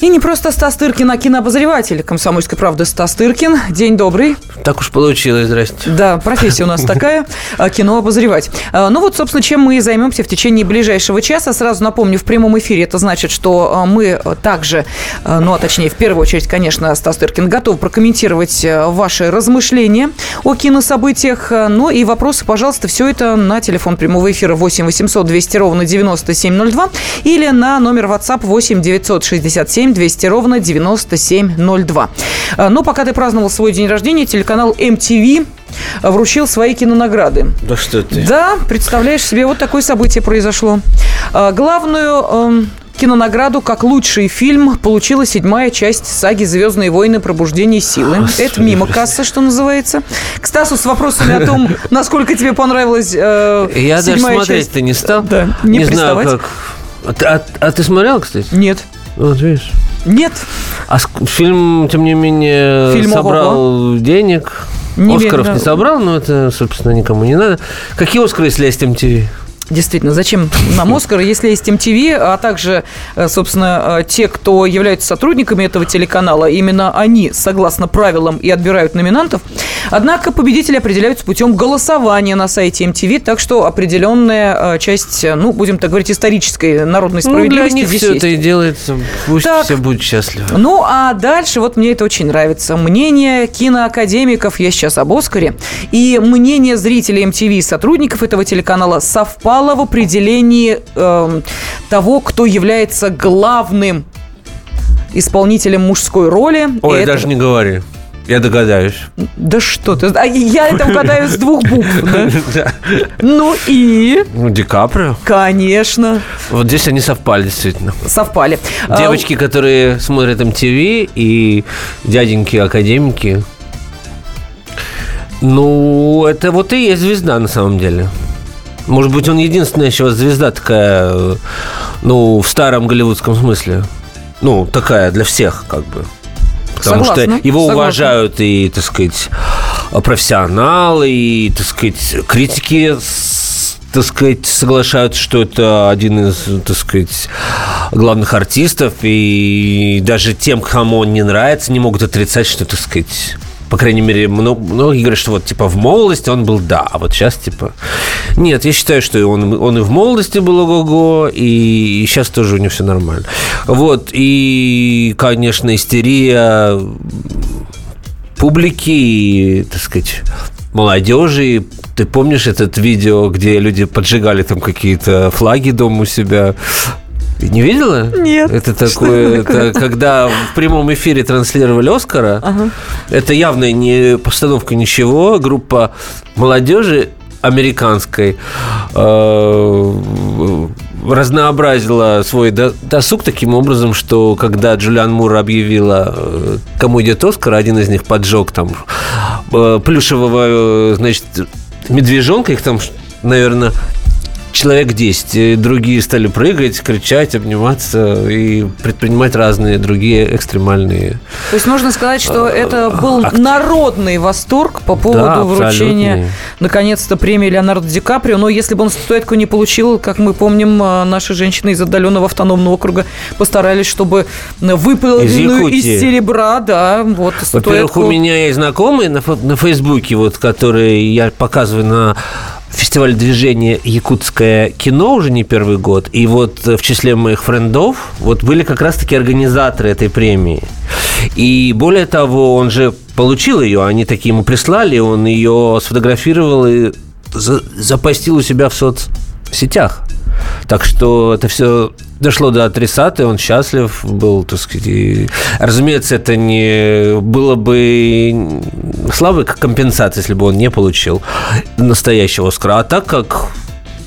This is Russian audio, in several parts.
И не просто Стас Тыркин, а кинообозреватель «Комсомольской правды» Стас Тыркин. День добрый. Так уж получилось, здрасте. Да, профессия у нас такая, а, кино обозревать. А, ну вот, собственно, чем мы и займемся в течение ближайшего часа. Сразу напомню, в прямом эфире это значит, что а, мы также, ну а точнее, в первую очередь, конечно, Стас Тыркин готов прокомментировать ваши размышления о кинособытиях. Ну и вопросы, пожалуйста, все это на телефон прямого эфира 8 800 200 ровно 9702 или на номер WhatsApp 8 967 8 200 ровно 9702. А, но пока ты праздновал свой день рождения, телеканал MTV вручил свои кинонаграды. Да что ты? Да, представляешь себе, вот такое событие произошло. А, главную эм, кинонаграду как лучший фильм получила седьмая часть саги «Звездные войны. Пробуждение силы». Господи. Это мимо касса, что называется. К Стасу с вопросами о том, насколько тебе понравилась э, Я даже смотреть-то не стал. Да, не, не знаю, как... А, а, а ты смотрел, кстати? Нет. Вот видишь. Нет. А фильм, тем не менее, фильм собрал ого-го. денег. Не Оскаров верно. не собрал, но это, собственно, никому не надо. Какие Оскары, если есть MTV? Действительно, зачем нам Оскар, если есть MTV, а также, э, собственно, э, те, кто являются сотрудниками этого телеканала, именно они, согласно правилам, и отбирают номинантов. Однако победители определяются путем голосования на сайте MTV, так что определенная э, часть, ну, будем так говорить, исторической народной справедливости ну, для них все есть. это и делается. Пусть так. все будут счастливы. Ну, а дальше, вот мне это очень нравится. Мнение киноакадемиков, я сейчас об Оскаре, и мнение зрителей MTV, сотрудников этого телеканала совпало совпало в определении э, того, кто является главным исполнителем мужской роли. Ой, это... даже не говори. Я догадаюсь. Да что ты? А я это угадаю с двух букв, да? Ну и? Ну, Ди Каприо. Конечно. Вот здесь они совпали, действительно. Совпали. Девочки, которые смотрят MTV, и дяденьки-академики, ну, это вот и есть звезда на самом деле. Может быть, он единственная еще звезда такая, ну, в старом голливудском смысле. Ну, такая для всех, как бы. Потому согласна, что его согласна. уважают и, так сказать, профессионалы, и, так сказать, критики так сказать, соглашаются, что это один из, так сказать, главных артистов, и даже тем, кому он не нравится, не могут отрицать, что, так сказать, по крайней мере, многие говорят, что вот, типа, в молодости он был да, а вот сейчас, типа... Нет, я считаю, что он, он и в молодости был ого-го, и, сейчас тоже у него все нормально. Вот, и, конечно, истерия публики так сказать, молодежи. Ты помнишь этот видео, где люди поджигали там какие-то флаги дома у себя? Не видела? Нет. Это такое, это когда в прямом эфире транслировали Оскара. Ага. Это явно не постановка ничего. Группа молодежи американской э, разнообразила свой досуг таким образом, что когда Джулиан Мур объявила, э, кому идет Оскар, один из них поджег там э, плюшевого, значит, медвежонка, их там наверное, человек 10. И другие стали прыгать, кричать, обниматься и предпринимать разные другие экстремальные. То есть можно сказать, что а, это был акты. народный восторг по поводу да, вручения наконец-то премии Леонардо Ди Каприо. Но если бы он статуэтку не получил, как мы помним, а, наши женщины из отдаленного автономного округа постарались, чтобы выполненную из, из серебра, да, вот статуэтку. Во-первых, у меня есть знакомые на, на Фейсбуке, вот, которые я показываю на фестиваль движения «Якутское кино» уже не первый год. И вот в числе моих френдов вот были как раз-таки организаторы этой премии. И более того, он же получил ее, они такие ему прислали, он ее сфотографировал и запостил у себя в соцсетях. Так что это все дошло до адресата, и он счастлив был, так сказать. И, разумеется, это не было бы слабой компенсацией, если бы он не получил настоящего Оскара. А так как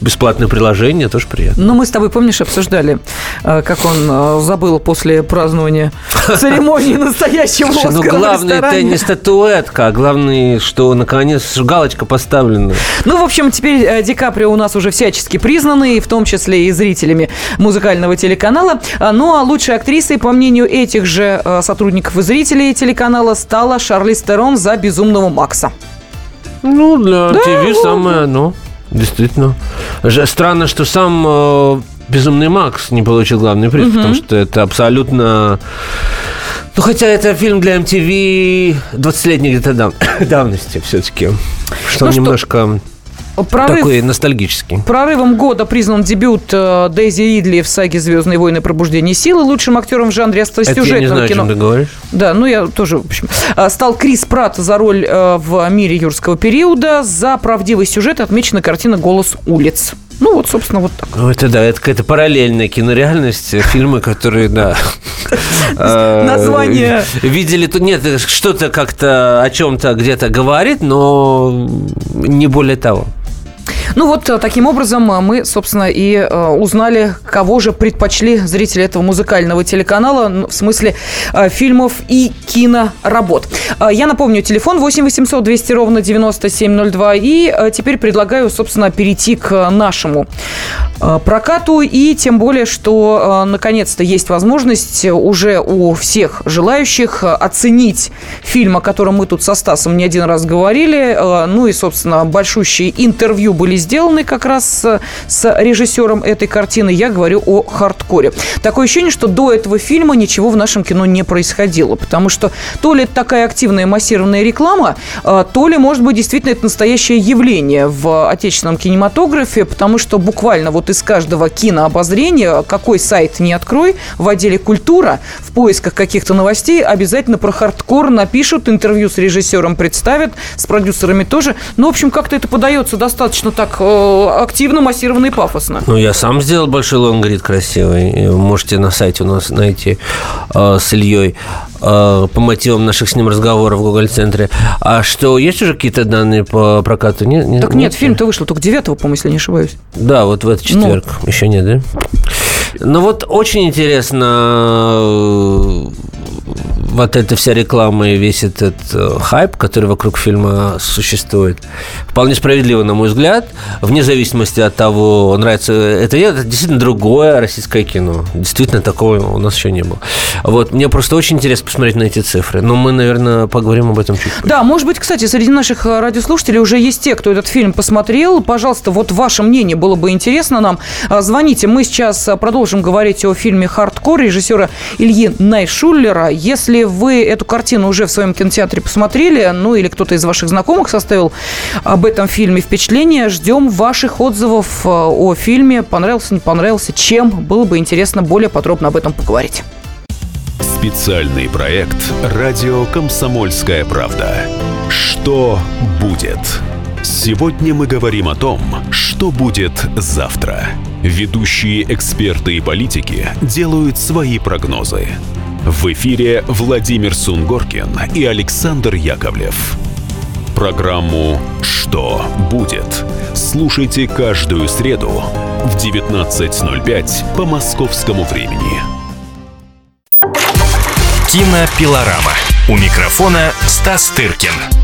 бесплатное приложение, тоже приятно. Ну, мы с тобой, помнишь, обсуждали, э, как он э, забыл после празднования церемонии настоящего Слушай, ну главное это не статуэтка, а главное, что наконец галочка поставлена. Ну, в общем, теперь э, Ди Каприо у нас уже всячески признаны, в том числе и зрителями музыкального телеканала. Ну, а лучшей актрисой, по мнению этих же сотрудников и зрителей телеканала, стала Шарли Стерон за «Безумного Макса». Ну, для да, ТВ самое оно. Действительно. Странно, что сам э, Безумный Макс не получил главный приз, угу. потому что это абсолютно... Ну, хотя это фильм для MTV 20-летней где-то дав... давности все-таки. Что ну, немножко... Прорыв, такой ностальгический. Прорывом года признан дебют э, Дейзи Ридли в саге «Звездные войны. Пробуждение силы». Лучшим актером в жанре остросюжетного Это я не знаю, кино. о чем ты говоришь. Да, ну я тоже, в общем. А, стал Крис Пратт за роль э, в «Мире юрского периода». За правдивый сюжет отмечена картина «Голос улиц». Ну, вот, собственно, вот так. Ну, это да, это какая-то параллельная кинореальность, фильмы, которые, да. Э, Название. Видели тут, нет, что-то как-то о чем-то где-то говорит, но не более того. Ну вот э, таким образом э, мы, собственно, и э, узнали, кого же предпочли зрители этого музыкального телеканала в смысле фильмов и киноработ. Я напомню, телефон 8 800 200 ровно 9702. И теперь предлагаю, собственно, перейти к нашему прокату. И тем более, что наконец-то есть возможность уже у всех желающих оценить фильм, о котором мы тут со Стасом не один раз говорили. Ну и, собственно, большущие интервью были сделаны как раз с, с режиссером этой картины. Я говорю о хардкоре. Такое ощущение, что до этого фильма ничего в нашем кино не происходило, потому что то ли это такая активная массированная реклама, а, то ли, может быть, действительно это настоящее явление в отечественном кинематографе, потому что буквально вот из каждого кинообозрения, какой сайт не открой, в отделе «Культура» в поисках каких-то новостей обязательно про хардкор напишут, интервью с режиссером представят, с продюсерами тоже. Ну, в общем, как-то это подается достаточно так так э, активно, массированно и пафосно. Ну, я сам сделал большой лонгрид красивый. Можете на сайте у нас найти э, с Ильей э, по мотивам наших с ним разговоров в Google-центре. А что, есть уже какие-то данные по прокату? Нет, нет, так нет, нет фильм-то вышел только 9 по-моему, если не ошибаюсь. Да, вот в этот четверг. Ну. Еще нет, да? Ну вот очень интересно вот эта вся реклама и весь этот э, хайп, который вокруг фильма существует, вполне справедливо, на мой взгляд, вне зависимости от того, нравится это нет, это действительно другое российское кино. Действительно, такого у нас еще не было. Вот, мне просто очень интересно посмотреть на эти цифры. Но мы, наверное, поговорим об этом чуть позже. Да, может быть, кстати, среди наших э, радиослушателей уже есть те, кто этот фильм посмотрел. Пожалуйста, вот ваше мнение было бы интересно нам. А, звоните. Мы сейчас э, продолжим говорить о фильме «Хардкор» режиссера Ильи Найшуллера. Если вы эту картину уже в своем кинотеатре посмотрели, ну или кто-то из ваших знакомых составил об этом фильме впечатление, ждем ваших отзывов э, о фильме. Понравился, не понравился, чем? Было бы интересно более подробно об этом поговорить. Специальный проект «Радио Комсомольская правда». Что будет? Сегодня мы говорим о том, что будет завтра. Ведущие эксперты и политики делают свои прогнозы. В эфире Владимир Сунгоркин и Александр Яковлев. Программу «Что будет?» слушайте каждую среду в 19.05 по московскому времени. Кинопилорама. У микрофона Стас Тыркин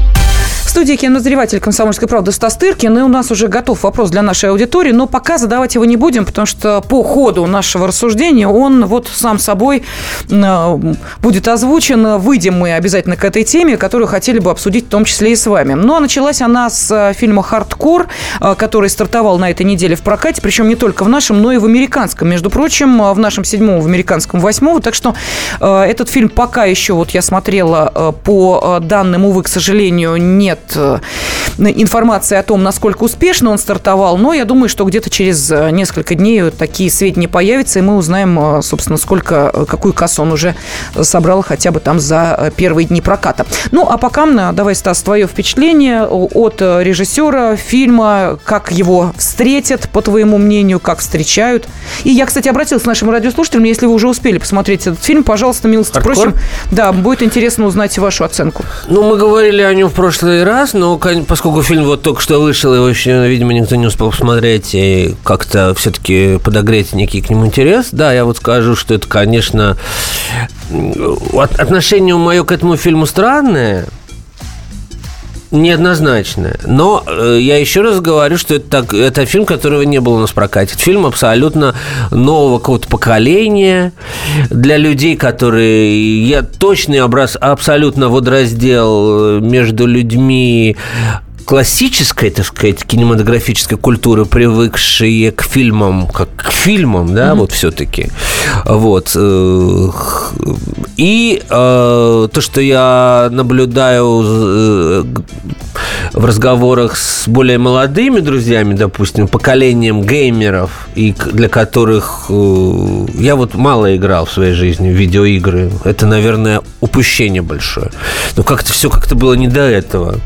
студии кинозреватель «Комсомольской правды» Стас Тыркин. И у нас уже готов вопрос для нашей аудитории, но пока задавать его не будем, потому что по ходу нашего рассуждения он вот сам собой э, будет озвучен. Выйдем мы обязательно к этой теме, которую хотели бы обсудить в том числе и с вами. Ну, а началась она с э, фильма «Хардкор», э, который стартовал на этой неделе в прокате, причем не только в нашем, но и в американском. Между прочим, в нашем седьмом, в американском восьмого. Так что этот фильм пока еще, вот я смотрела по данным, увы, к сожалению, нет информации о том, насколько успешно он стартовал, но я думаю, что где-то через э, несколько дней такие сведения появятся, и мы узнаем, э, собственно, сколько, какую кассу он уже собрал хотя бы там за первые дни проката. Ну, а пока, давай, Стас, твое впечатление от режиссера фильма, как его встретят, по твоему мнению, как встречают. И я, кстати, обратился к нашим радиослушателям, если вы уже успели посмотреть этот фильм, пожалуйста, милости Хардкор? просим. Да, будет интересно узнать вашу оценку. Ну, мы говорили о нем в прошлый раз, но поскольку фильм вот только что вышел, его еще, видимо, никто не успел посмотреть и как-то все-таки подогреть некий к нему интерес, да, я вот скажу, что это, конечно, отношение мое к этому фильму странное, неоднозначное. Но э, я еще раз говорю, что это, так, это фильм, которого не было у нас в прокате. Это фильм абсолютно нового какого-то поколения для людей, которые... Я точный образ, абсолютно водораздел между людьми классической, так сказать, кинематографической культуры, привыкшие к фильмам, как к фильмам, да, mm-hmm. вот все-таки. Вот. Э, и э, то, что я наблюдаю э, в разговорах с более молодыми друзьями, допустим, поколением геймеров, и для которых э, я вот мало играл в своей жизни в видеоигры. Это, наверное, упущение большое. Но как-то все как-то было не до этого.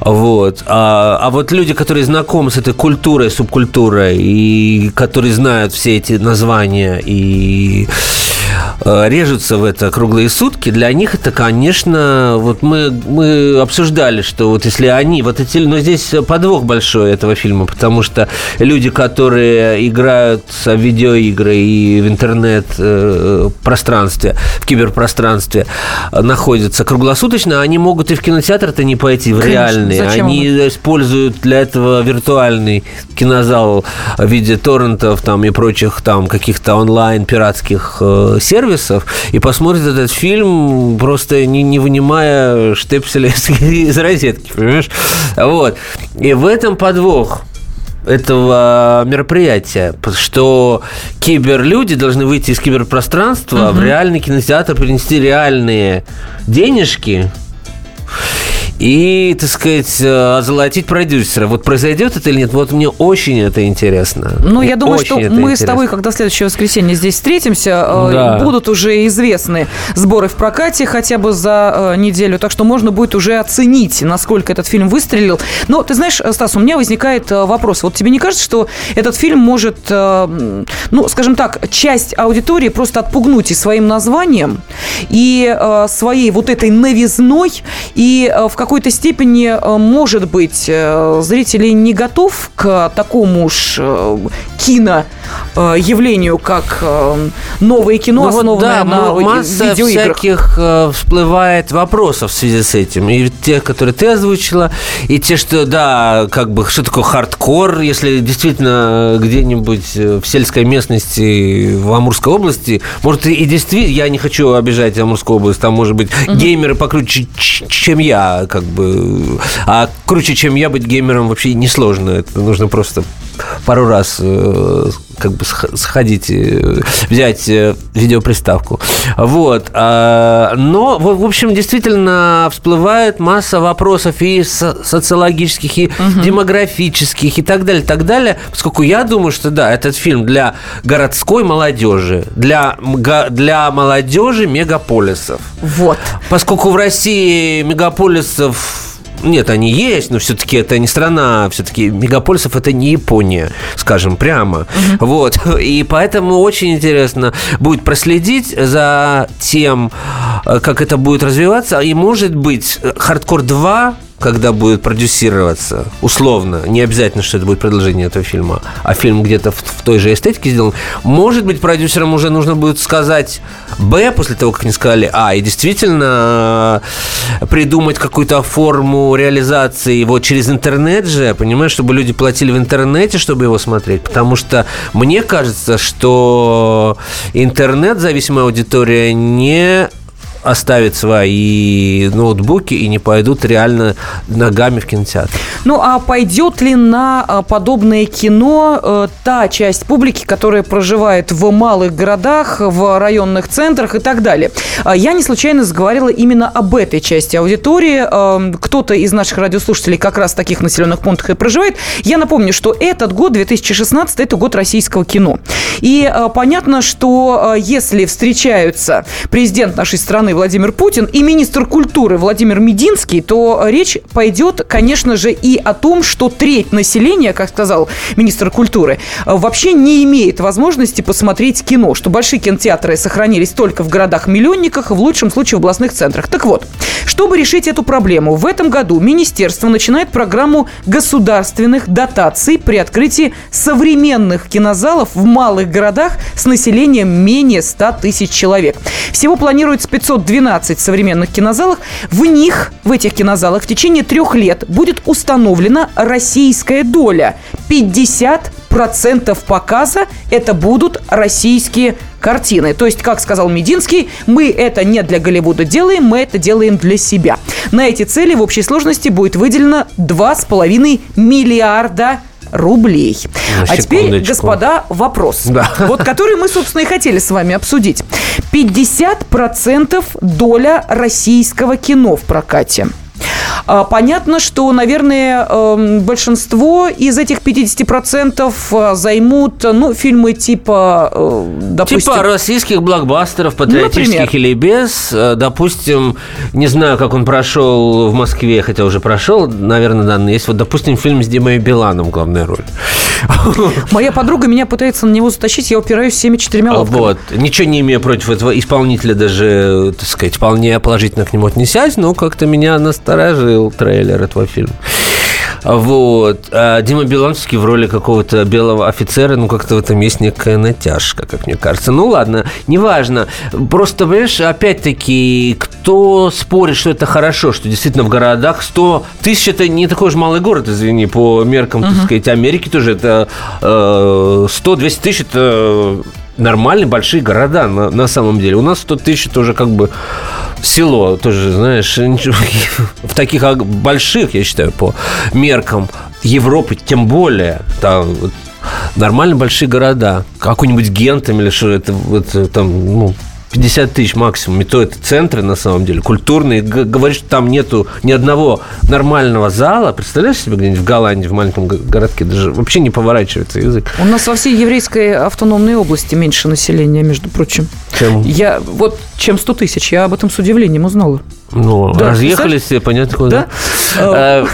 Вот. А, а вот люди, которые знакомы с этой культурой, субкультурой, и которые знают все эти названия и режутся в это круглые сутки, для них это, конечно, вот мы, мы обсуждали, что вот если они, вот эти, но здесь подвох большой этого фильма, потому что люди, которые играют в видеоигры и в интернет-пространстве, э, в киберпространстве, находятся круглосуточно, они могут и в кинотеатр-то не пойти, в Конечно, реальный. Они он? используют для этого виртуальный кинозал в виде торрентов там и прочих там каких-то онлайн пиратских э, сервисов, и посмотрит этот фильм, просто не, не вынимая штепселя из, из розетки, понимаешь? Вот. И в этом подвох этого мероприятия, что киберлюди должны выйти из киберпространства угу. в реальный кинотеатр, принести реальные денежки и, так сказать, э, озолотить продюсера. Вот произойдет это или нет? Вот мне очень это интересно. Ну, я думаю, очень что мы интересно. с тобой, когда в следующее воскресенье здесь встретимся, э, да. будут уже известны сборы в прокате хотя бы за э, неделю. Так что можно будет уже оценить, насколько этот фильм выстрелил. Но, ты знаешь, Стас, у меня возникает вопрос. Вот тебе не кажется, что этот фильм может, ну, скажем так, часть аудитории просто отпугнуть и своим названием, и своей вот этой новизной, и в какой-то степени, э, может быть, э, зрителей не готов к такому уж э, кино явлению, как новое кино, ну, основанное вот, да, на масса видеоиграх. всяких всплывает вопросов в связи с этим. И те, которые ты озвучила, и те, что, да, как бы, что такое хардкор, если действительно где-нибудь в сельской местности в Амурской области, может, и действительно, я не хочу обижать Амурскую область, там, может быть, угу. геймеры покруче, чем я, как бы. А круче, чем я, быть геймером вообще несложно. Это нужно просто пару раз э, как бы сходить, э, взять э, видеоприставку. Вот. А, но, в общем, действительно всплывает масса вопросов и социологических, и угу. демографических, и так далее, так далее. Поскольку я думаю, что да, этот фильм для городской молодежи, для, для молодежи мегаполисов. Вот. Поскольку в России мегаполисов нет, они есть, но все-таки это не страна, все-таки мегаполисов это не Япония, скажем прямо. Угу. Вот. И поэтому очень интересно будет проследить за тем, э, как это будет развиваться. И может быть, Хардкор 2 когда будет продюсироваться, условно, не обязательно, что это будет продолжение этого фильма, а фильм где-то в, в той же эстетике сделан, может быть, продюсерам уже нужно будет сказать «Б» после того, как они сказали «А», и действительно э, придумать какую-то форму реализации его через интернет же, понимаешь, чтобы люди платили в интернете, чтобы его смотреть, потому что мне кажется, что интернет-зависимая аудитория не оставят свои ноутбуки и не пойдут реально ногами в кинотеатр. Ну, а пойдет ли на а, подобное кино э, та часть публики, которая проживает в малых городах, в районных центрах и так далее? А, я не случайно заговорила именно об этой части аудитории. Кто-то из наших радиослушателей как раз в таких населенных пунктах и проживает. Я напомню, что этот год, 2016, это год российского кино. И э, понятно, что если встречаются президент нашей страны Владимир Путин и министр культуры Владимир Мединский, то речь пойдет, конечно же, и о том, что треть населения, как сказал министр культуры, вообще не имеет возможности посмотреть кино, что большие кинотеатры сохранились только в городах-миллионниках, в лучшем случае в областных центрах. Так вот, чтобы решить эту проблему, в этом году министерство начинает программу государственных дотаций при открытии современных кинозалов в малых городах с населением менее 100 тысяч человек. Всего планируется 500 12 современных кинозалах. В них, в этих кинозалах, в течение трех лет будет установлена российская доля 50 процентов показа это будут российские картины. То есть, как сказал Мединский, мы это не для Голливуда делаем, мы это делаем для себя. На эти цели в общей сложности будет выделено 2,5 миллиарда рублей. На а теперь, господа, вопрос. Да. Вот который мы, собственно, и хотели с вами обсудить. 50% доля российского кино в прокате. А, Понятно, что, наверное, эм, большинство из этих 50% э, займут, ну, фильмы типа, э, допустим... Типа российских блокбастеров, патриотических Например. или без. Э, Допустим, не знаю, как он прошел в Москве, хотя уже прошел, наверное, данные есть. Вот, допустим, фильм с Димой Биланом главная роль. Моя подруга меня пытается на него затащить, я упираюсь всеми четырьмя лапками. Вот. Ничего не имею против этого исполнителя, даже, так сказать, вполне положительно к нему отнесясь, но как-то меня насторожил трейлер этого фильма. Вот. А Дима Биланский в роли какого-то белого офицера, ну, как-то в этом есть некая натяжка, как мне кажется. Ну, ладно, неважно. Просто, понимаешь, опять-таки, кто спорит, что это хорошо, что действительно в городах 100 тысяч – это не такой уж малый город, извини, по меркам, так сказать, Америки тоже это э, 100-200 тысяч – это нормальные большие города на, на самом деле. У нас 100 тысяч тоже как бы село, тоже, знаешь, в таких больших, я считаю, по меркам Европы, тем более, там нормально большие города. Какой-нибудь Гентом или что это, вот, э, там, ну, 50 тысяч максимум. И то это центры, на самом деле, культурные. Говорит, что там нету ни одного нормального зала. Представляешь себе где-нибудь в Голландии, в маленьком городке? Даже вообще не поворачивается язык. У нас во всей еврейской автономной области меньше населения, между прочим. Чем, Я вот чем 100 тысяч, я об этом с удивлением узнала. ну, Да, разъехались все, понятно куда. Да?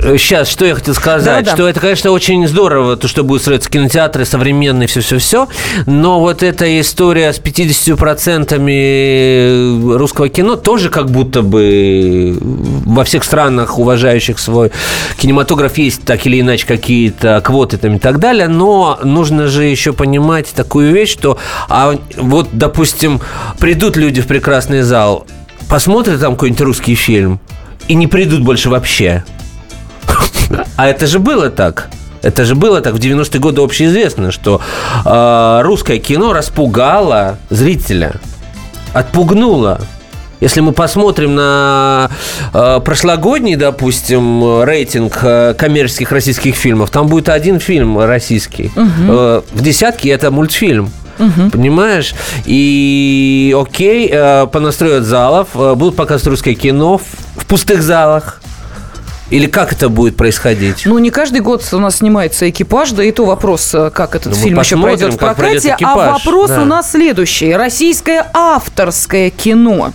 Сейчас, что я хотел сказать, Да-да. что это, конечно, очень здорово, то, что будут строиться кинотеатры современные, все-все-все, но вот эта история с 50% русского кино тоже как будто бы во всех странах, уважающих свой кинематограф, есть так или иначе какие-то квоты там и так далее, но нужно же еще понимать такую вещь, что а вот, допустим, придут люди в прекрасный зал, посмотрят там какой-нибудь русский фильм и не придут больше вообще. А это же было так. Это же было так в 90-е годы общеизвестно, что э, русское кино распугало зрителя, отпугнуло. Если мы посмотрим на э, прошлогодний, допустим, рейтинг э, коммерческих российских фильмов, там будет один фильм российский. Э, в десятке это мультфильм. Понимаешь? И окей, э, понастроят залов, э, будут показывать русское кино в, в пустых залах. Или как это будет происходить? Ну, не каждый год у нас снимается экипаж, да и то вопрос, э, как этот Ну, фильм еще пройдет в как пройдет прокате. А вопрос да. у нас следующий. Российское авторское кино.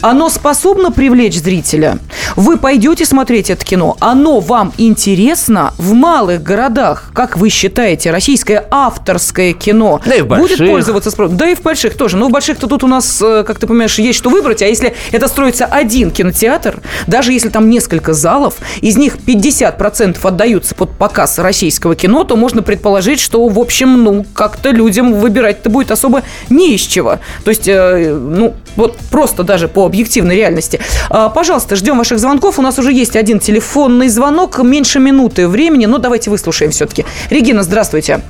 Оно способно привлечь зрителя? Вы пойдете смотреть это кино? Оно вам интересно в малых городах? Как вы считаете, российское авторское кино Да и в будет пользоваться спросом? Да и в больших тоже. Но в больших-то тут у нас, э, как ты понимаешь, есть что выбрать. А если это строится один кинотеатр, даже если там несколько залов, из них 50% отдаются под показ российского кино, то можно предположить, что, в общем, ну, как-то людям выбирать-то будет особо не из чего. То есть, э, ну, вот просто даже по объективной реальности. А, Пожалуйста, ждем ваших звонков. У нас уже есть один телефонный звонок, меньше минуты времени, но давайте выслушаем все-таки. Регина, здравствуйте.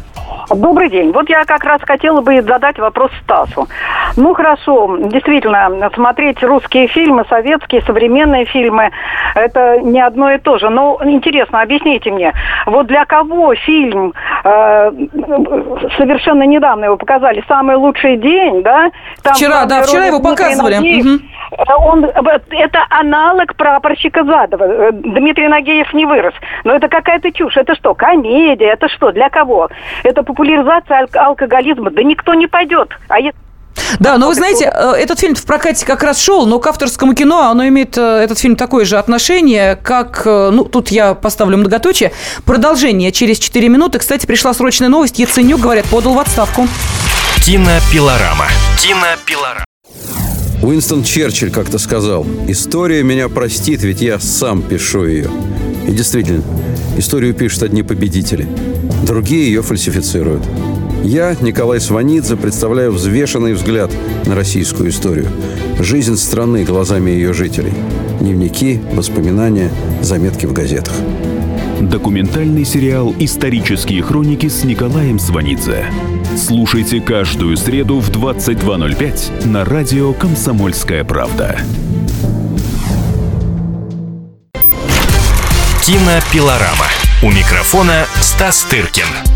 Добрый день. Вот я как раз хотела бы задать вопрос Стасу. Ну хорошо, действительно, смотреть русские фильмы, советские, современные фильмы, это не одно и то же. Но интересно, объясните мне, вот для кого фильм, э, совершенно недавно его показали, «Самый лучший день», да? Там Вчера, да, вчера его показывали. Нагиев. Мгм. Он, это аналог прапорщика Задова. Э, Дмитрий Нагиев не вырос. Но это какая-то чушь. Это что, комедия? Это что, для кого? Это популяризация алк- алкоголизма? Да никто не пойдет. А е- Да, но вы знаете, э, этот фильм в прокате как раз шел, но к авторскому кино оно имеет, э, этот фильм, такое же отношение, как, э, ну, тут я поставлю многоточие, продолжение через 4 минуты. Кстати, пришла срочная новость, Яценюк, говорят, подал в отставку. Кинопилорама. Кинопилорама. Уинстон Черчилль как-то сказал, «История меня простит, ведь я сам пишу ее». И действительно, историю пишут одни победители, другие ее фальсифицируют. Я, Николай Сванидзе, представляю взвешенный взгляд на российскую историю. Жизнь страны глазами ее жителей. Дневники, воспоминания, заметки в газетах. Документальный сериал «Исторические хроники» с Николаем Сванидзе. Слушайте каждую среду в 22.05 на радио «Комсомольская правда». Кинопилорама. У микрофона Стас Тыркин.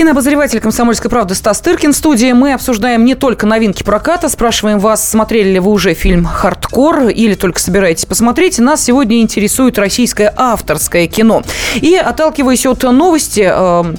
Кинообозреватель «Комсомольской правды» Стас Тыркин в студии. Мы обсуждаем не только новинки проката. Спрашиваем вас, смотрели ли вы уже фильм «Хардкор» или только собираетесь посмотреть. Нас сегодня интересует российское авторское кино. И, отталкиваясь от новости, э,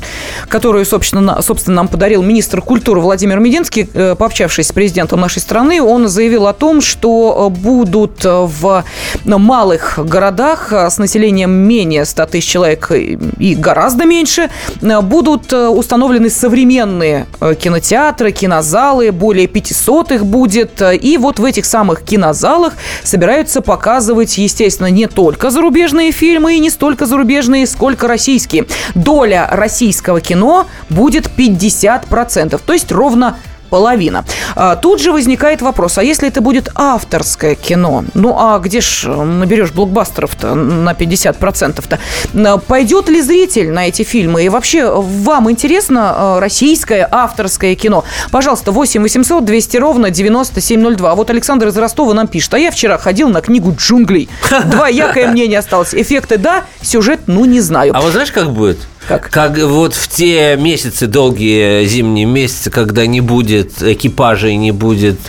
которую, собственно, собственно, нам подарил министр культуры Владимир Мединский, э, пообщавшись с президентом нашей страны, он заявил о том, что будут в малых городах с населением менее 100 тысяч человек и гораздо меньше, будут установлены установлены современные э, кинотеатры, кинозалы, более 500 их будет. И вот в этих самых кинозалах собираются показывать, естественно, не только зарубежные фильмы и не столько зарубежные, сколько российские. Доля российского кино будет 50%, то есть ровно половина. А, тут же возникает вопрос, а если это будет авторское кино? Ну, а где ж наберешь блокбастеров-то на 50%-то? А, пойдет ли зритель на эти фильмы? И вообще, вам интересно а, российское авторское кино? Пожалуйста, 8 800 200 ровно 9702. Вот Александр из Ростова нам пишет, а я вчера ходил на книгу джунглей. Двоякое мнение осталось. Эффекты да, сюжет ну не знаю. А вот знаешь, как будет? Как? Как вот в те месяцы, долгие зимние месяцы, когда не будет экипажей, не будет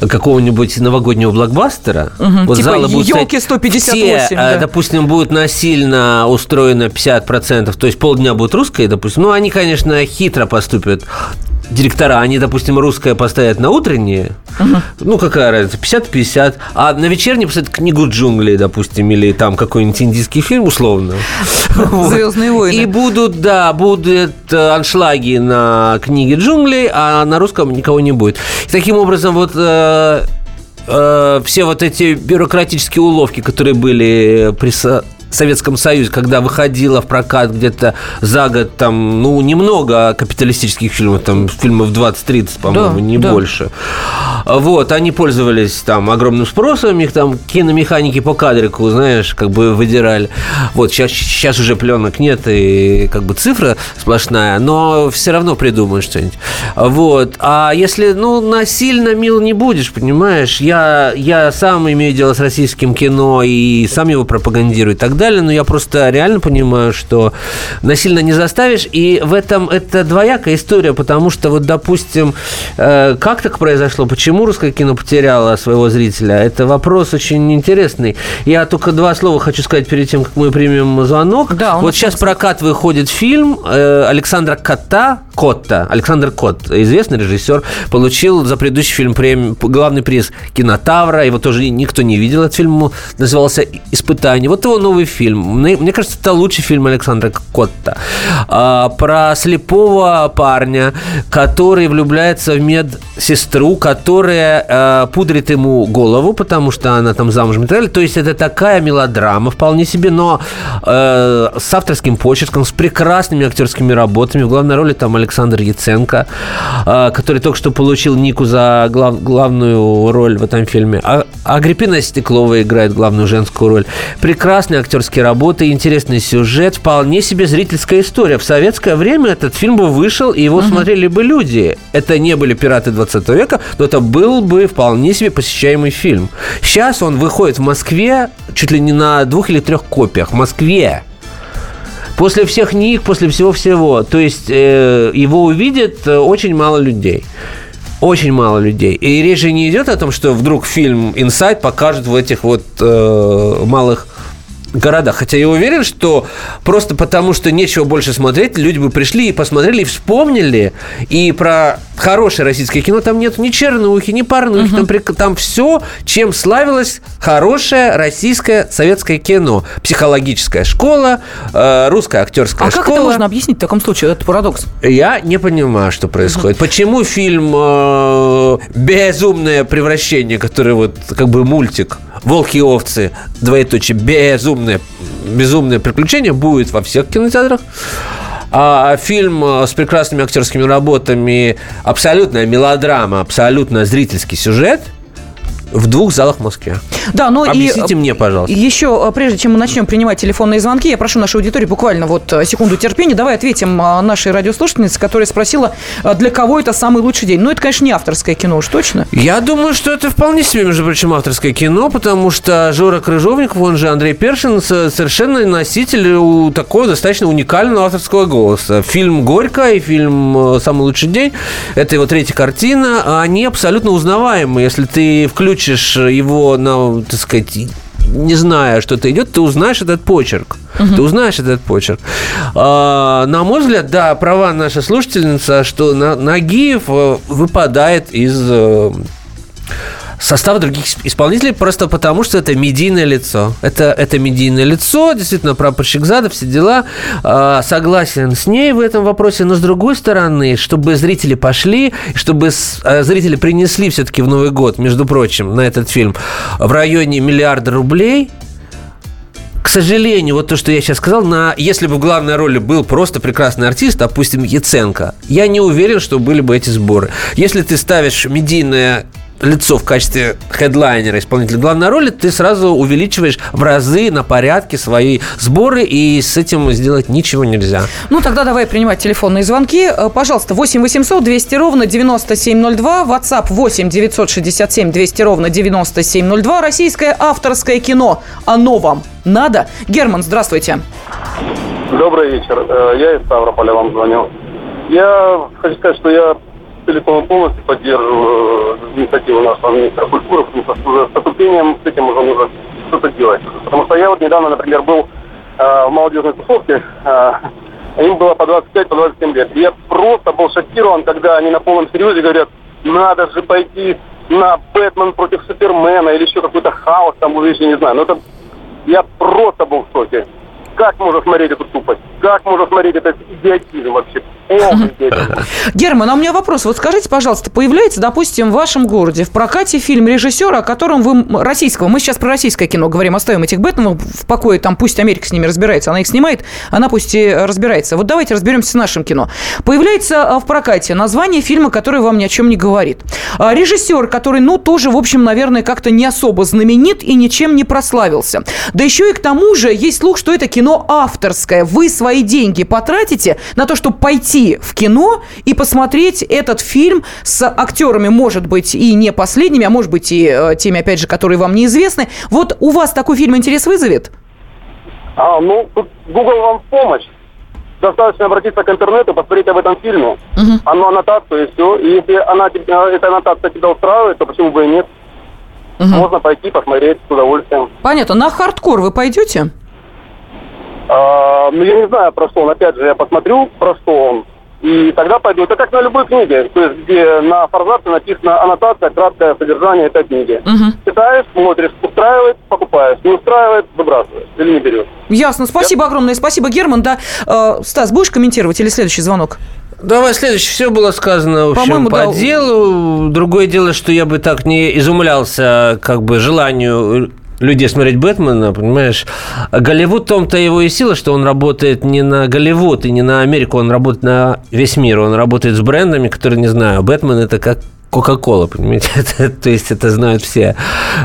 какого-нибудь новогоднего блокбастера, Угу. вот типа залы будут елки стоять- 158. все, да. э, допустим, будут насильно устроено 50%, то есть полдня будет русское, допустим. Ну, они, конечно, хитро поступят. Директора, они, допустим, русское поставят на утреннее, ну, какая разница, 50-50, а на вечернее поставят книгу джунглей, допустим, или там какой-нибудь индийский фильм, условно. «Звездные войны». И будут, да, будут э, аншлаги на книге джунглей, а на русском никого не будет. И таким образом, вот э, э, все вот эти бюрократические уловки, которые были при Советском Союзе, когда выходило в прокат где-то за год, там, ну, немного капиталистических фильмов, там, фильмов 20-30, по-моему, Да, не да. больше. Вот, они пользовались там огромным спросом, их там киномеханики по кадрику, знаешь, как бы выдирали. Вот, сейчас, сейчас уже пленок нет, и как бы цифра сплошная, но все равно придумают что-нибудь. Вот, а если, ну, насильно мил не будешь, понимаешь, я, я сам имею дело с российским кино и сам его пропагандирую и так далее, но я просто реально понимаю, что насильно не заставишь, и в этом это двоякая история, потому что вот, допустим, э, как так произошло, почему русское кино потеряло своего зрителя, это вопрос очень интересный. Я только два слова хочу сказать перед тем, как мы примем звонок. Да, вот сейчас прокат выходит фильм э, Александра Кота, Котта, Александр Кот, известный режиссер, получил за предыдущий фильм премию, главный приз Кинотавра, его тоже никто не видел, этот фильм назывался «Испытание». Вот его новый фильм. Мне, мне кажется, это лучший фильм Александра Котта. А, про слепого парня, который влюбляется в медсестру, которая э, пудрит ему голову, потому что она там замужем и так далее. То есть это такая мелодрама вполне себе, но э, с авторским почерком, с прекрасными актерскими работами. В главной роли там Александр Яценко, э, который только что получил Нику за глав- главную роль в этом фильме. А Агриппина Стеклова играет главную женскую роль. Прекрасные актерские работы, интересный сюжет, вполне себе зрительская история. В советское время этот фильм бы вышел, и его смотрели бы люди. Это не были пираты 20 века, но это был бы вполне себе посещаемый фильм. Сейчас он выходит в Москве чуть ли не на двух или трех копиях. В Москве. После всех книг, после всего-всего. То есть э, его увидит э, очень мало людей. Очень мало людей. И речь же не идет о том, что вдруг фильм «Инсайд» покажут в этих вот э, малых городах. Хотя я уверен, что просто потому, что нечего больше смотреть, люди бы пришли и посмотрели, и вспомнили. И про хорошее российское кино там нет ни чернухи, ни порнухи. Там, прик- там все, чем славилось хорошее российское советское кино. Психологическая школа, э, русская актерская А как школа. это можно объяснить в таком случае, этот парадокс? Я не понимаю, что происходит. Почему фильм э, «Безумное превращение», который вот как бы мультик «Волки и овцы», двоеточие, «Безумное, безумное приключение» будет во всех кинотеатрах. А фильм э, с прекрасными актерскими работами, абсолютная мелодрама, абсолютно зрительский сюжет, в двух залах в Москве. Да, ну Объясните и мне, пожалуйста. еще, прежде чем мы начнем принимать телефонные звонки, я прошу нашу аудиторию буквально вот секунду терпения. Давай ответим нашей радиослушательнице, которая спросила, для кого это самый лучший день. Ну, это, конечно, не авторское кино уж точно. Я думаю, что это вполне себе, между прочим, авторское кино, потому что Жора Крыжовников, он же Андрей Першин, совершенно носитель у такого достаточно уникального авторского голоса. Фильм «Горько» и фильм «Самый лучший день» – это его третья картина. Они абсолютно узнаваемы. Если ты включишь его на, так сказать, не зная, что это идет, ты узнаешь этот почерк. Угу. Ты узнаешь этот почерк. А, на мой взгляд, да, права наша слушательница, что Нагиев э, выпадает из э, состав других исполнителей просто потому, что это медийное лицо. Это, это медийное лицо, действительно, прапорщик Задов, все дела. Э, согласен с ней в этом вопросе, но с другой стороны, чтобы зрители пошли, чтобы с, э, зрители принесли все-таки в Новый год, между прочим, на этот фильм в районе миллиарда рублей, к сожалению, вот то, что я сейчас сказал, на, если бы в главной роли был просто прекрасный артист, допустим, Яценко, я не уверен, что были бы эти сборы. Если ты ставишь медийное лицо в качестве хедлайнера, исполнителя главной роли, ты сразу увеличиваешь в разы на порядке свои сборы, и с этим сделать ничего нельзя. Ну, тогда давай принимать телефонные звонки. Э, пожалуйста, 8 800 200 ровно 9702, WhatsApp 8 967 200 ровно 9702, российское авторское кино. Оно вам надо? Герман, здравствуйте. Добрый вечер. Э, я из Ставрополя вам звоню. Я хочу сказать, что я целиком полностью поддерживаю э, инициативу нашего министра культуры, потому что с поступлением с этим уже нужно что-то делать. Потому что я вот недавно, например, был э, в молодежной тусовке, э, им было по 25-27 по 27 лет. И я просто был шокирован, когда они на полном серьезе говорят, надо же пойти на Бэтмен против Супермена или еще какой-то хаос там я не знаю. Но это я просто был в шоке. Как можно смотреть эту тупость? Как можно смотреть этот идиотизм вообще? Герман, а у меня вопрос. Вот скажите, пожалуйста, появляется, допустим, в вашем городе в прокате фильм режиссера, о котором вы российского, мы сейчас про российское кино говорим, оставим этих Бэтменов в покое, там пусть Америка с ними разбирается, она их снимает, она пусть и разбирается. Вот давайте разберемся с нашим кино. Появляется а, в прокате название фильма, который вам ни о чем не говорит. А, режиссер, который, ну, тоже, в общем, наверное, как-то не особо знаменит и ничем не прославился. Да еще и к тому же есть слух, что это кино авторское. Вы свои деньги потратите на то, чтобы пойти пойти в кино и посмотреть этот фильм с актерами, может быть, и не последними, а может быть, и э, теми, опять же, которые вам неизвестны. Вот у вас такой фильм интерес вызовет? А, ну, тут Google вам в помощь. Достаточно обратиться к интернету, посмотреть об этом фильме. Угу. Оно аннотацию и все. И если она, эта аннотация тебя устраивает, то почему бы и нет? Угу. Можно пойти посмотреть с удовольствием. Понятно. На хардкор вы пойдете? А, ну, я не знаю, про что он. Опять же, я посмотрю, про что он. И тогда пойду. Это как на любой книге, то есть где на форзаце написана аннотация, краткое содержание этой книги. Угу. Читаешь, смотришь, устраивает, покупаешь. Не устраивает, выбрасываешь или не берешь. Ясно. Спасибо Я... огромное. Спасибо, Герман. Да, э, Стас, будешь комментировать или следующий звонок? Давай следующее. Все было сказано, в общем, по да. делу. Другое дело, что я бы так не изумлялся как бы желанию людей смотреть Бэтмена, понимаешь? Голливуд том-то его и сила, что он работает не на Голливуд и не на Америку, он работает на весь мир. Он работает с брендами, которые, не знаю, Бэтмен это как Кока-кола, понимаете? То есть это знают все.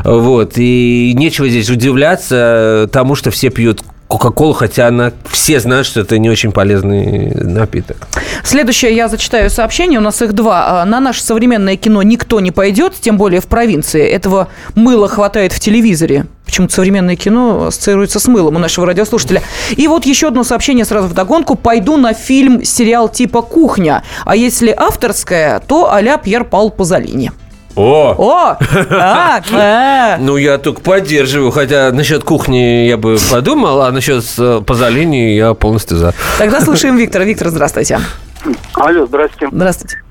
Вот. И нечего здесь удивляться тому, что все пьют Кока-Колу, хотя она, все знают, что это не очень полезный напиток. Следующее я зачитаю сообщение, у нас их два. А, на наше современное кино никто не пойдет, тем более в провинции. Этого мыла хватает в телевизоре. Почему-то современное кино ассоциируется с мылом у нашего радиослушателя. И вот еще одно сообщение сразу в догонку. Пойду на фильм, сериал типа «Кухня». А если авторское, то а-ля Пьер Паул Пазолини. О! О! А. Ну, я только поддерживаю. Хотя насчет кухни я бы подумал, а насчет э, Пазолини я полностью за. Тогда слушаем Виктора. Виктор, здравствуйте. Алло, здравствуйте. Здравствуйте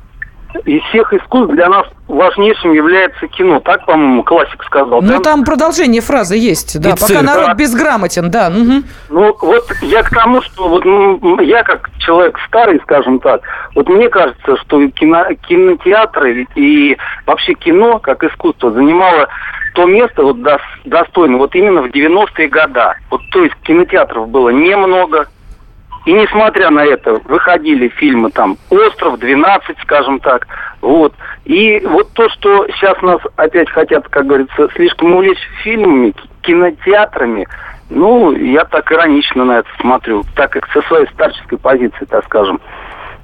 из всех искусств для нас важнейшим является кино. Так, по-моему, классик сказал. Ну, да? там продолжение фразы есть, да. И пока цирк. народ да. безграмотен, да. Угу. Ну, вот я к тому, что вот ну, я как человек старый, скажем так, вот мне кажется, что кино, кинотеатры и вообще кино как искусство занимало то место вот достойно вот именно в 90-е годы. Вот то есть кинотеатров было немного, и несмотря на это, выходили фильмы там «Остров», «12», скажем так, Вот. И вот то, что сейчас нас опять хотят, как говорится, слишком увлечь фильмами, кинотеатрами, ну, я так иронично на это смотрю, так как со своей старческой позиции, так скажем.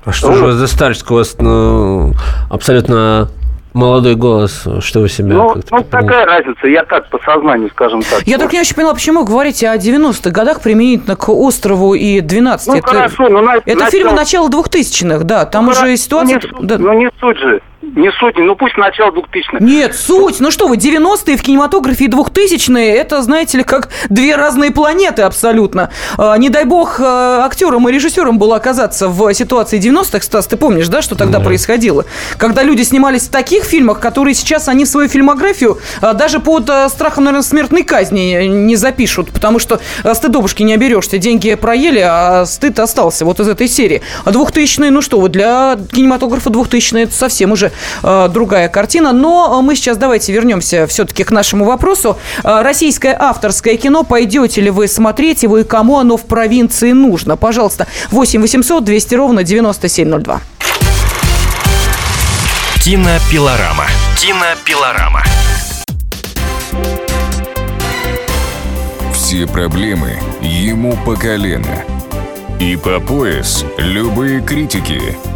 А что же за вас ну, абсолютно молодой голос, что вы себя... Ну, ну такая разница, я так по сознанию, скажем так. Я только не очень поняла, почему вы говорите о 90-х годах применительно к острову и 12 Ну, это, хорошо, ну, на, это начало... фильмы начала 2000-х, да, там ну, уже ну, ситуация... Не суть, да. Ну, не суть же. Не суть, ну пусть начало 2000-х. Нет, суть, ну что вы, 90-е в кинематографе и 2000-е, это, знаете ли, как две разные планеты абсолютно. А, не дай бог а, актерам и режиссерам было оказаться в ситуации 90-х, Стас, ты помнишь, да, что тогда да. происходило? Когда люди снимались в таких фильмах, которые сейчас они в свою фильмографию а, даже под а, страхом, наверное, смертной казни не запишут, потому что а, стыдобушки не оберешься, деньги проели, а стыд остался вот из этой серии. А 2000-е, ну что вы, для кинематографа 2000-е это совсем уже э, другая картина. Но мы сейчас давайте вернемся все-таки к нашему вопросу. Э, российское авторское кино, пойдете ли вы смотреть его и кому оно в провинции нужно? Пожалуйста, 8 800 200 ровно 9702. Кинопилорама. Кинопилорама. Все проблемы ему по колено. И по пояс любые критики –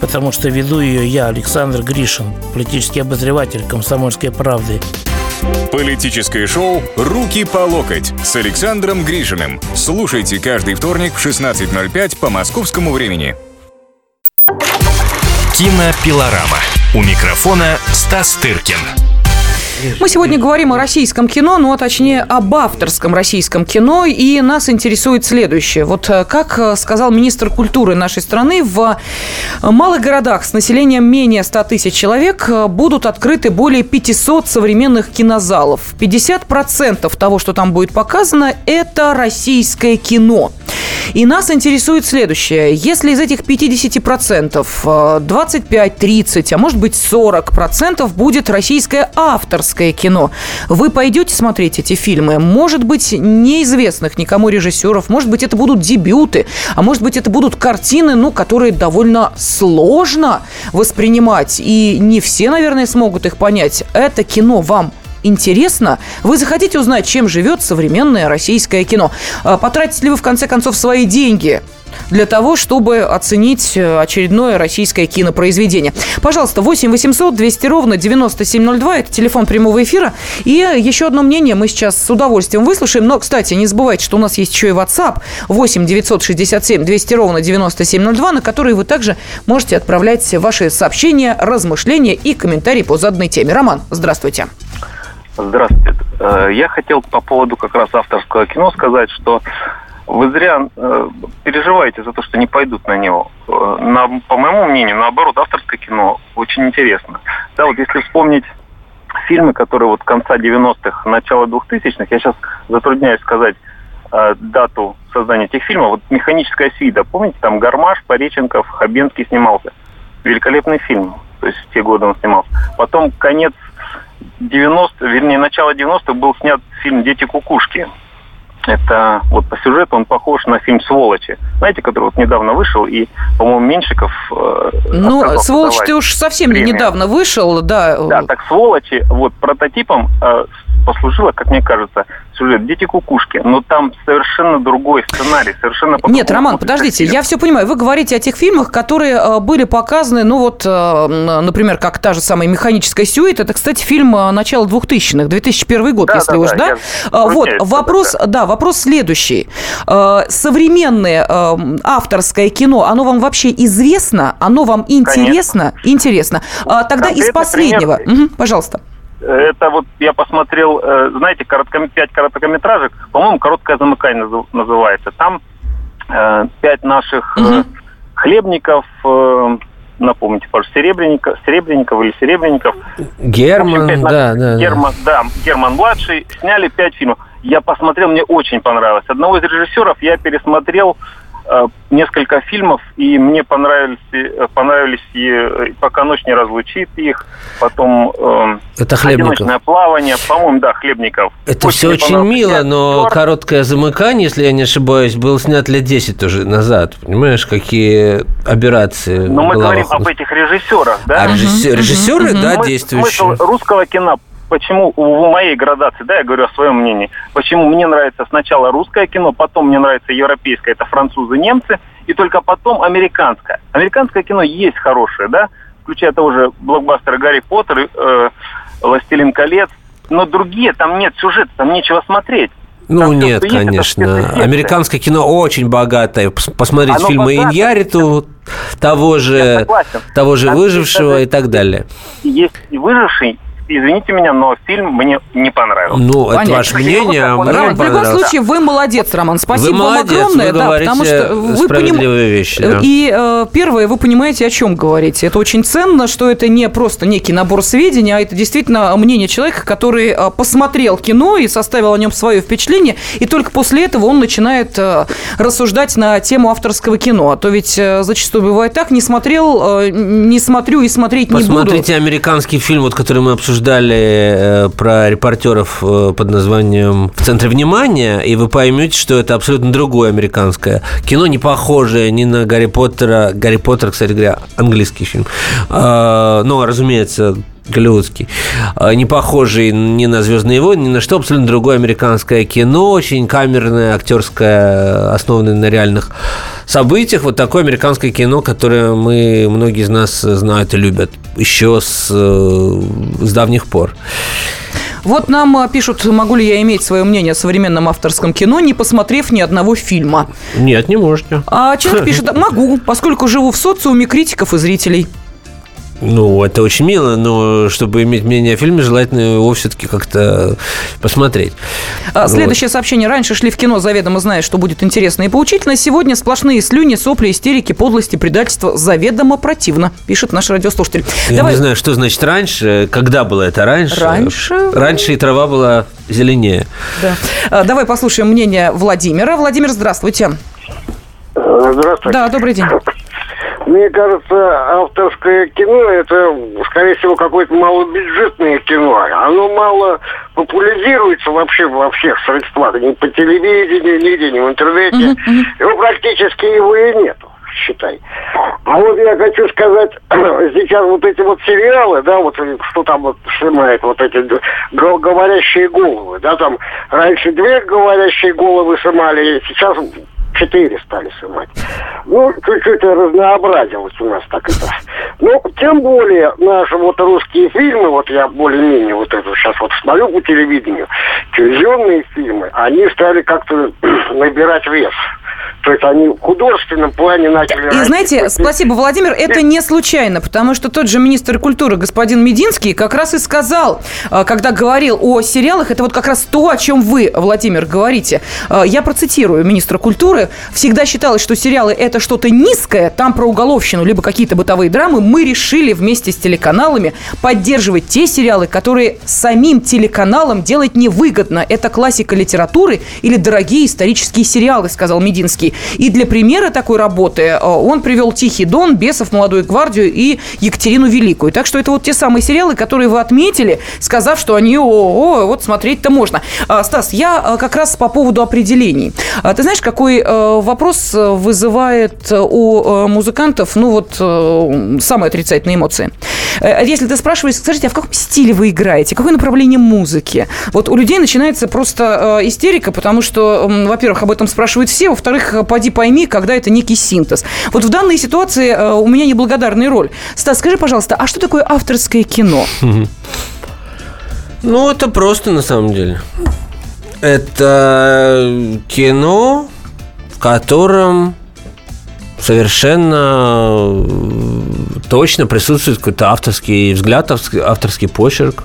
потому что веду ее я, Александр Гришин, политический обозреватель «Комсомольской правды». Политическое шоу «Руки по локоть» с Александром Гришиным. Слушайте каждый вторник в 16.05 по московскому времени. Кинопилорама. У микрофона Стас Тыркин. Мы сегодня говорим о российском кино, ну, а точнее, об авторском российском кино, и нас интересует следующее. Вот э, как э, сказал министр культуры нашей страны, в малых городах с населением менее 100 тысяч человек э, будут открыты более 500 современных кинозалов. 50% того, что там будет показано, это российское кино. И нас интересует следующее. Если из этих 50% 25, 30, а может быть 40% будет российское авторское кино, вы пойдете смотреть эти фильмы? Может быть, неизвестных никому режиссеров, может быть, это будут дебюты, а может быть, это будут картины, ну, которые довольно сложно воспринимать, и не все, наверное, смогут их понять. Это кино вам интересно, вы захотите узнать, чем живет современное российское кино. А потратите ли вы, в конце концов, свои деньги для того, чтобы оценить э, очередное российское кинопроизведение. Пожалуйста, 8 800 200 ровно 9702, это телефон прямого эфира. И еще одно мнение мы сейчас с удовольствием выслушаем. Но, кстати, не забывайте, что у нас есть еще и WhatsApp 8 967 200 ровно 9702, на который вы также можете отправлять ваши сообщения, размышления и комментарии по заданной теме. Роман, здравствуйте. Здравствуйте. Я хотел по поводу как раз авторского кино сказать, что вы зря э, переживаете за то, что не пойдут на него. На, по моему мнению, наоборот, авторское кино очень интересно. Да, вот если вспомнить фильмы, которые вот конца 90-х, начала 2000-х, я сейчас затрудняюсь сказать э, дату создания этих фильмов. Вот «Механическая свида», помните, там Гармаш, Пореченков, Хабенский снимался. Великолепный фильм, то есть в те годы он снимался. Потом конец 90 вернее, начало 90-х был снят фильм «Дети кукушки». Это вот по сюжету он похож на фильм «Сволочи». Знаете, который вот недавно вышел, и, по-моему, Меньшиков... Э, ну, «Сволочь» ты уж совсем премию. недавно вышел, да. Да, так «Сволочи» вот прототипом э, послужило, как мне кажется, сюжет «Дети кукушки», но там совершенно другой сценарий, совершенно Нет, Роман, подождите, я все понимаю. Вы говорите о тех фильмах, которые э, были показаны, ну вот, э, например, как та же самая «Механическая сюит». Это, кстати, фильм э, начала 2000-х, 2001 год, да, если да, уж, да? да? Вот, вопрос, да. да, вопрос следующий. Современное авторское кино, оно вам вообще известно? Оно вам интересно? Конечно. Интересно. Тогда Конкретный из последнего. Угу, пожалуйста. Это вот я посмотрел, э, знаете, коротко, пять короткометражек, по-моему, короткое замыкание называется. Там э, пять наших угу. хлебников, напомните, пожалуйста, Серебренников, Серебренников или Серебренников. Герман, общем, да, да, да. Герман, да, Герман младший. Сняли пять фильмов. Я посмотрел, мне очень понравилось. Одного из режиссеров я пересмотрел несколько фильмов, и мне понравились, э, понравились и э, «Пока ночь не разлучит их», потом э, Это Хлебников. «Одиночное плавание», по-моему, да, Хлебников. Это все мне очень мило, но актер. короткое замыкание, если я не ошибаюсь, был снят лет 10 уже назад. Понимаешь, какие операции Но мы в говорим об этих режиссерах, да? А режиссер- режиссеры, да, Смы- действующие. Смысл русского кино, почему в моей градации, да, я говорю о своем мнении, почему мне нравится сначала русское кино, потом мне нравится европейское, это французы, немцы, и только потом американское. Американское кино есть хорошее, да, включая того же блокбастера Гарри Поттер, и, э, Властелин колец, но другие, там нет сюжета, там нечего смотреть. Ну Там нет, что есть, это конечно. Американское кино очень богатое. Пос- Посмотреть Оно фильмы. Иньяриту, того же, того же Там выжившего и так далее. Есть и выживший, извините меня, но фильм мне не понравился. Ну, это Понятно. ваше мнение, а мне Роман, в любом случае, вы молодец, Роман. Спасибо Вы вам молодец, огромное. вы да, потому что вы поним- справедливые вещи, да. И э, первое, вы понимаете, о чем говорите. Это очень ценно, что это не просто некий набор сведений, а это действительно мнение человека, который э, посмотрел кино и составил о нем свое впечатление, и только после этого он начинает э, рассуждать на тему авторского кино. А то ведь э, зачастую бывает так, не смотрел, э, не смотрю и смотреть не буду. Посмотрите американский фильм, вот, который мы обсуждали э, про репортеров э, под названием «В центре внимания», и вы поймете, что это абсолютно другое американское кино, не похожее ни на Гарри Поттера. Гарри Поттер, кстати говоря, английский фильм. Э, Ну, разумеется, голливудский, э, не похожий ни на «Звездные войны», ни на что, абсолютно другое американское кино, очень камерное, актерское, основанное на реальных событиях. Вот такое американское кино, которое мы, многие из нас знают и любят еще с, э, с давних пор. Вот нам э, пишут, могу ли я иметь свое мнение о современном авторском кино, не посмотрев ни одного фильма. Нет, не можете. А человек пишет, могу, поскольку живу в социуме критиков и зрителей. Ну, это очень мило, но чтобы иметь мнение о фильме, желательно его все-таки как-то посмотреть. А, Вот. Следующее сообщение. Раньше шли в кино, заведомо зная, что будет интересно и поучительно. Сегодня сплошные слюни, сопли, истерики, подлости, предательства. Заведомо противно, пишет наш радиослушатель. Я Давай. не знаю, что значит раньше, когда было это раньше. Раньше? Раньше и трава была зеленее. Да. А, Давай послушаем мнение Владимира. Владимир, здравствуйте. Здравствуйте. Да, добрый день. Мне кажется, авторское кино это, скорее всего, какое-то малобюджетное кино. Оно мало популяризируется вообще во всех средствах. Ни по телевидению, нигде, ни в интернете. Его практически его и нету, считай. А вот я хочу сказать, сейчас вот эти вот сериалы, да, вот что там вот снимает вот эти говорящие головы, да, там раньше две говорящие головы снимали, сейчас четыре стали снимать. Ну, чуть-чуть разнообразилось у нас так это. Ну, тем более наши вот русские фильмы, вот я более-менее вот это сейчас вот смотрю по телевидению, телевизионные фильмы, они стали как-то набирать вес. То есть они в художественном плане начали... И знаете, спасибо, Владимир, это не случайно, потому что тот же министр культуры господин Мединский как раз и сказал, э, когда говорил о сериалах, это вот как раз то, о чем вы, Владимир, говорите. Э, Я процитирую министра культуры. Всегда считалось, что сериалы это что-то низкое, там про уголовщину, либо какие-то бытовые драмы. Мы решили вместе с телеканалами поддерживать те сериалы, которые самим телеканалам делать невыгодно. Это классика литературы или дорогие исторические сериалы, сказал Мединский. И для примера такой работы э, он привел «Тихий дон», «Бесов», «Молодую гвардию» и «Екатерину Великую». Так что это вот те самые сериалы, которые вы отметили, сказав, что они, о, о вот смотреть-то можно. А, Стас, я э, как раз по поводу определений. А Ты знаешь, какой э, вопрос вызывает у музыкантов, ну вот, самые отрицательные эмоции? Если ты спрашиваешь, скажите, а в каком стиле вы играете? Какое направление музыки? Вот у людей начинается просто истерика, потому что, во-первых, об этом спрашивают все, во-вторых, поди пойми, когда это некий синтез. Вот в данной ситуации э, у меня неблагодарная роль. Стас, скажи, пожалуйста, а что такое авторское кино? Ну, это просто на самом деле. Это кино, в котором совершенно точно присутствует какой-то авторский взгляд, авторский почерк.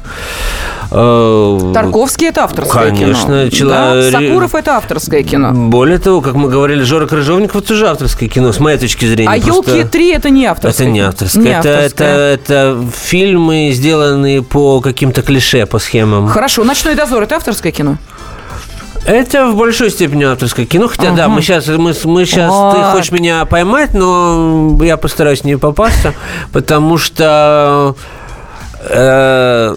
Э, Тарковский – это авторское Конечно, кино. чело- Да, Сакуров – это авторское кино. Более того, как мы говорили, Жора Крыжовников – это тоже авторское кино, с моей точки зрения. А Просто- «Елки 3» – это не авторское Это не авторское. Не это, это, авторское. это фильмы, сделанные по каким-то клише, по схемам. Хорошо, «Ночной дозор» – это авторское кино? Это в большой степени авторское кино, хотя да, мы сейчас, мы, мы сейчас, ты Вот. хочешь меня поймать, но я постараюсь не попасться, потому что э,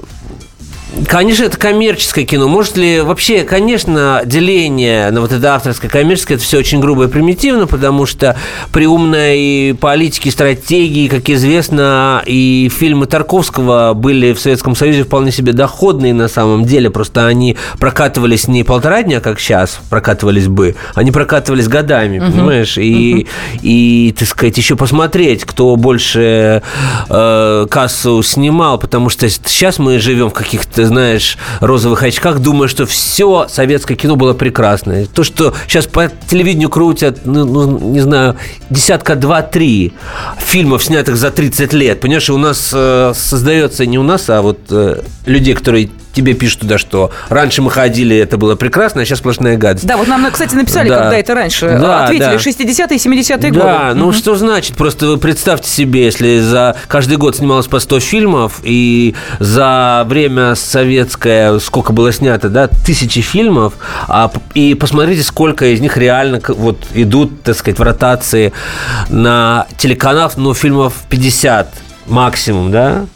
Конечно, это коммерческое кино. Может ли вообще, конечно, деление на вот это авторское, коммерческое, это все очень грубо и примитивно, потому что при умной политике, стратегии, как известно, и фильмы Тарковского были в Советском Союзе вполне себе доходные на самом деле. Просто они прокатывались не полтора дня, как сейчас прокатывались бы, они прокатывались годами, Мгм. понимаешь? И, и, так сказать, еще посмотреть, кто больше э, кассу снимал, потому что сейчас мы живем в каких-то, знаешь, розовых очках, думая, что все советское кино было прекрасное. То, что сейчас по телевидению крутят, ну, ну, не знаю, десятка два-три фильмов, снятых за 30 лет. Понимаешь, у нас э, создается не у нас, а вот э, людей, которые тебе пишут туда, что раньше мы ходили, это было прекрасно, а сейчас сплошная гадость. Да, вот нам, кстати, написали, Да. когда это раньше. Да, Ответили, да. 60-е и 70-е годы. Да, ну Мгм. что значит? Просто вы представьте себе, если за каждый год снималось по 100 фильмов, и за время советское сколько было снято, да, тысячи фильмов, а, и посмотрите, сколько из них реально вот идут, так сказать, в ротации на телеканал, ну, фильмов 50 максимум, да,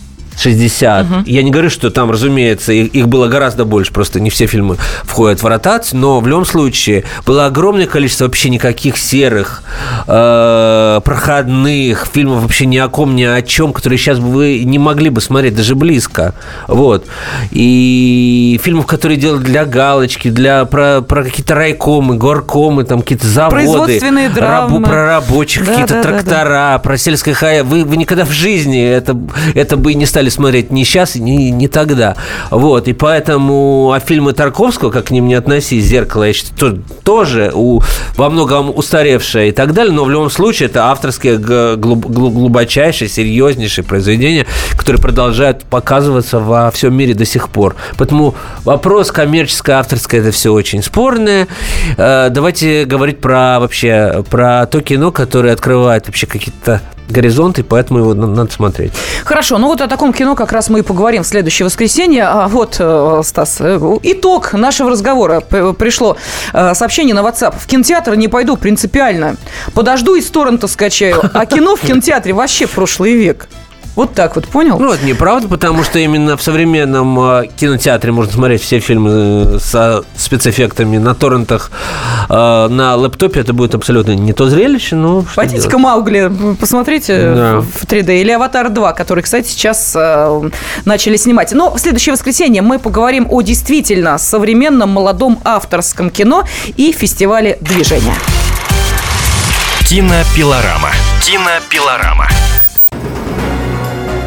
60. Я не говорю, что там, разумеется, их, их было гораздо больше, просто не все фильмы входят в ротацию, но в любом случае было огромное количество вообще никаких серых, э, проходных фильмов вообще ни о ком, ни о чем, которые сейчас бы вы не могли бы смотреть даже близко. Вот. И фильмов, которые делают для галочки, для, про, про какие-то райкомы, горкомы, там какие-то заводы. Производственные рабу- драмы. про рабочих, Да, какие-то да, да, да. трактора, про сельское хозяйство. Вы, вы никогда в жизни это, это бы и не стали смотреть ни сейчас, ни, ни тогда. Вот. И поэтому, а фильмы Тарковского, как к ним не относись, «Зеркало», я считаю, то- тоже у, во многом устаревшее и так далее, но в любом случае это авторские г- глуб- глу- глубочайшие, серьезнейшие произведения, которые продолжают показываться во всем мире до сих пор. Поэтому вопрос коммерческое, авторское, это все очень спорное. Э, Давайте говорить про вообще, про то кино, которое открывает вообще какие-то горизонты, поэтому его на- надо смотреть. Хорошо, ну вот о таком кино как раз мы и поговорим в следующее воскресенье. А вот, э, Стас, э, итог нашего разговора. Пришло э, сообщение на WhatsApp. В кинотеатр не пойду принципиально. Подожду и с торрента скачаю. А кино в кинотеатре вообще прошлый век. Вот так вот, понял? Ну, это неправда, потому что именно в современном э, кинотеатре можно смотреть все фильмы э, со спецэффектами на торрентах. Э, На лэптопе это будет абсолютно не то зрелище, но Пойдите-ка? Маугли, посмотрите Да. в 3D. Или «Аватар 2», который, кстати, сейчас э, начали снимать. Но в следующее воскресенье мы поговорим о действительно современном молодом авторском кино и фестивале движения. Кинопилорама. Кинопилорама.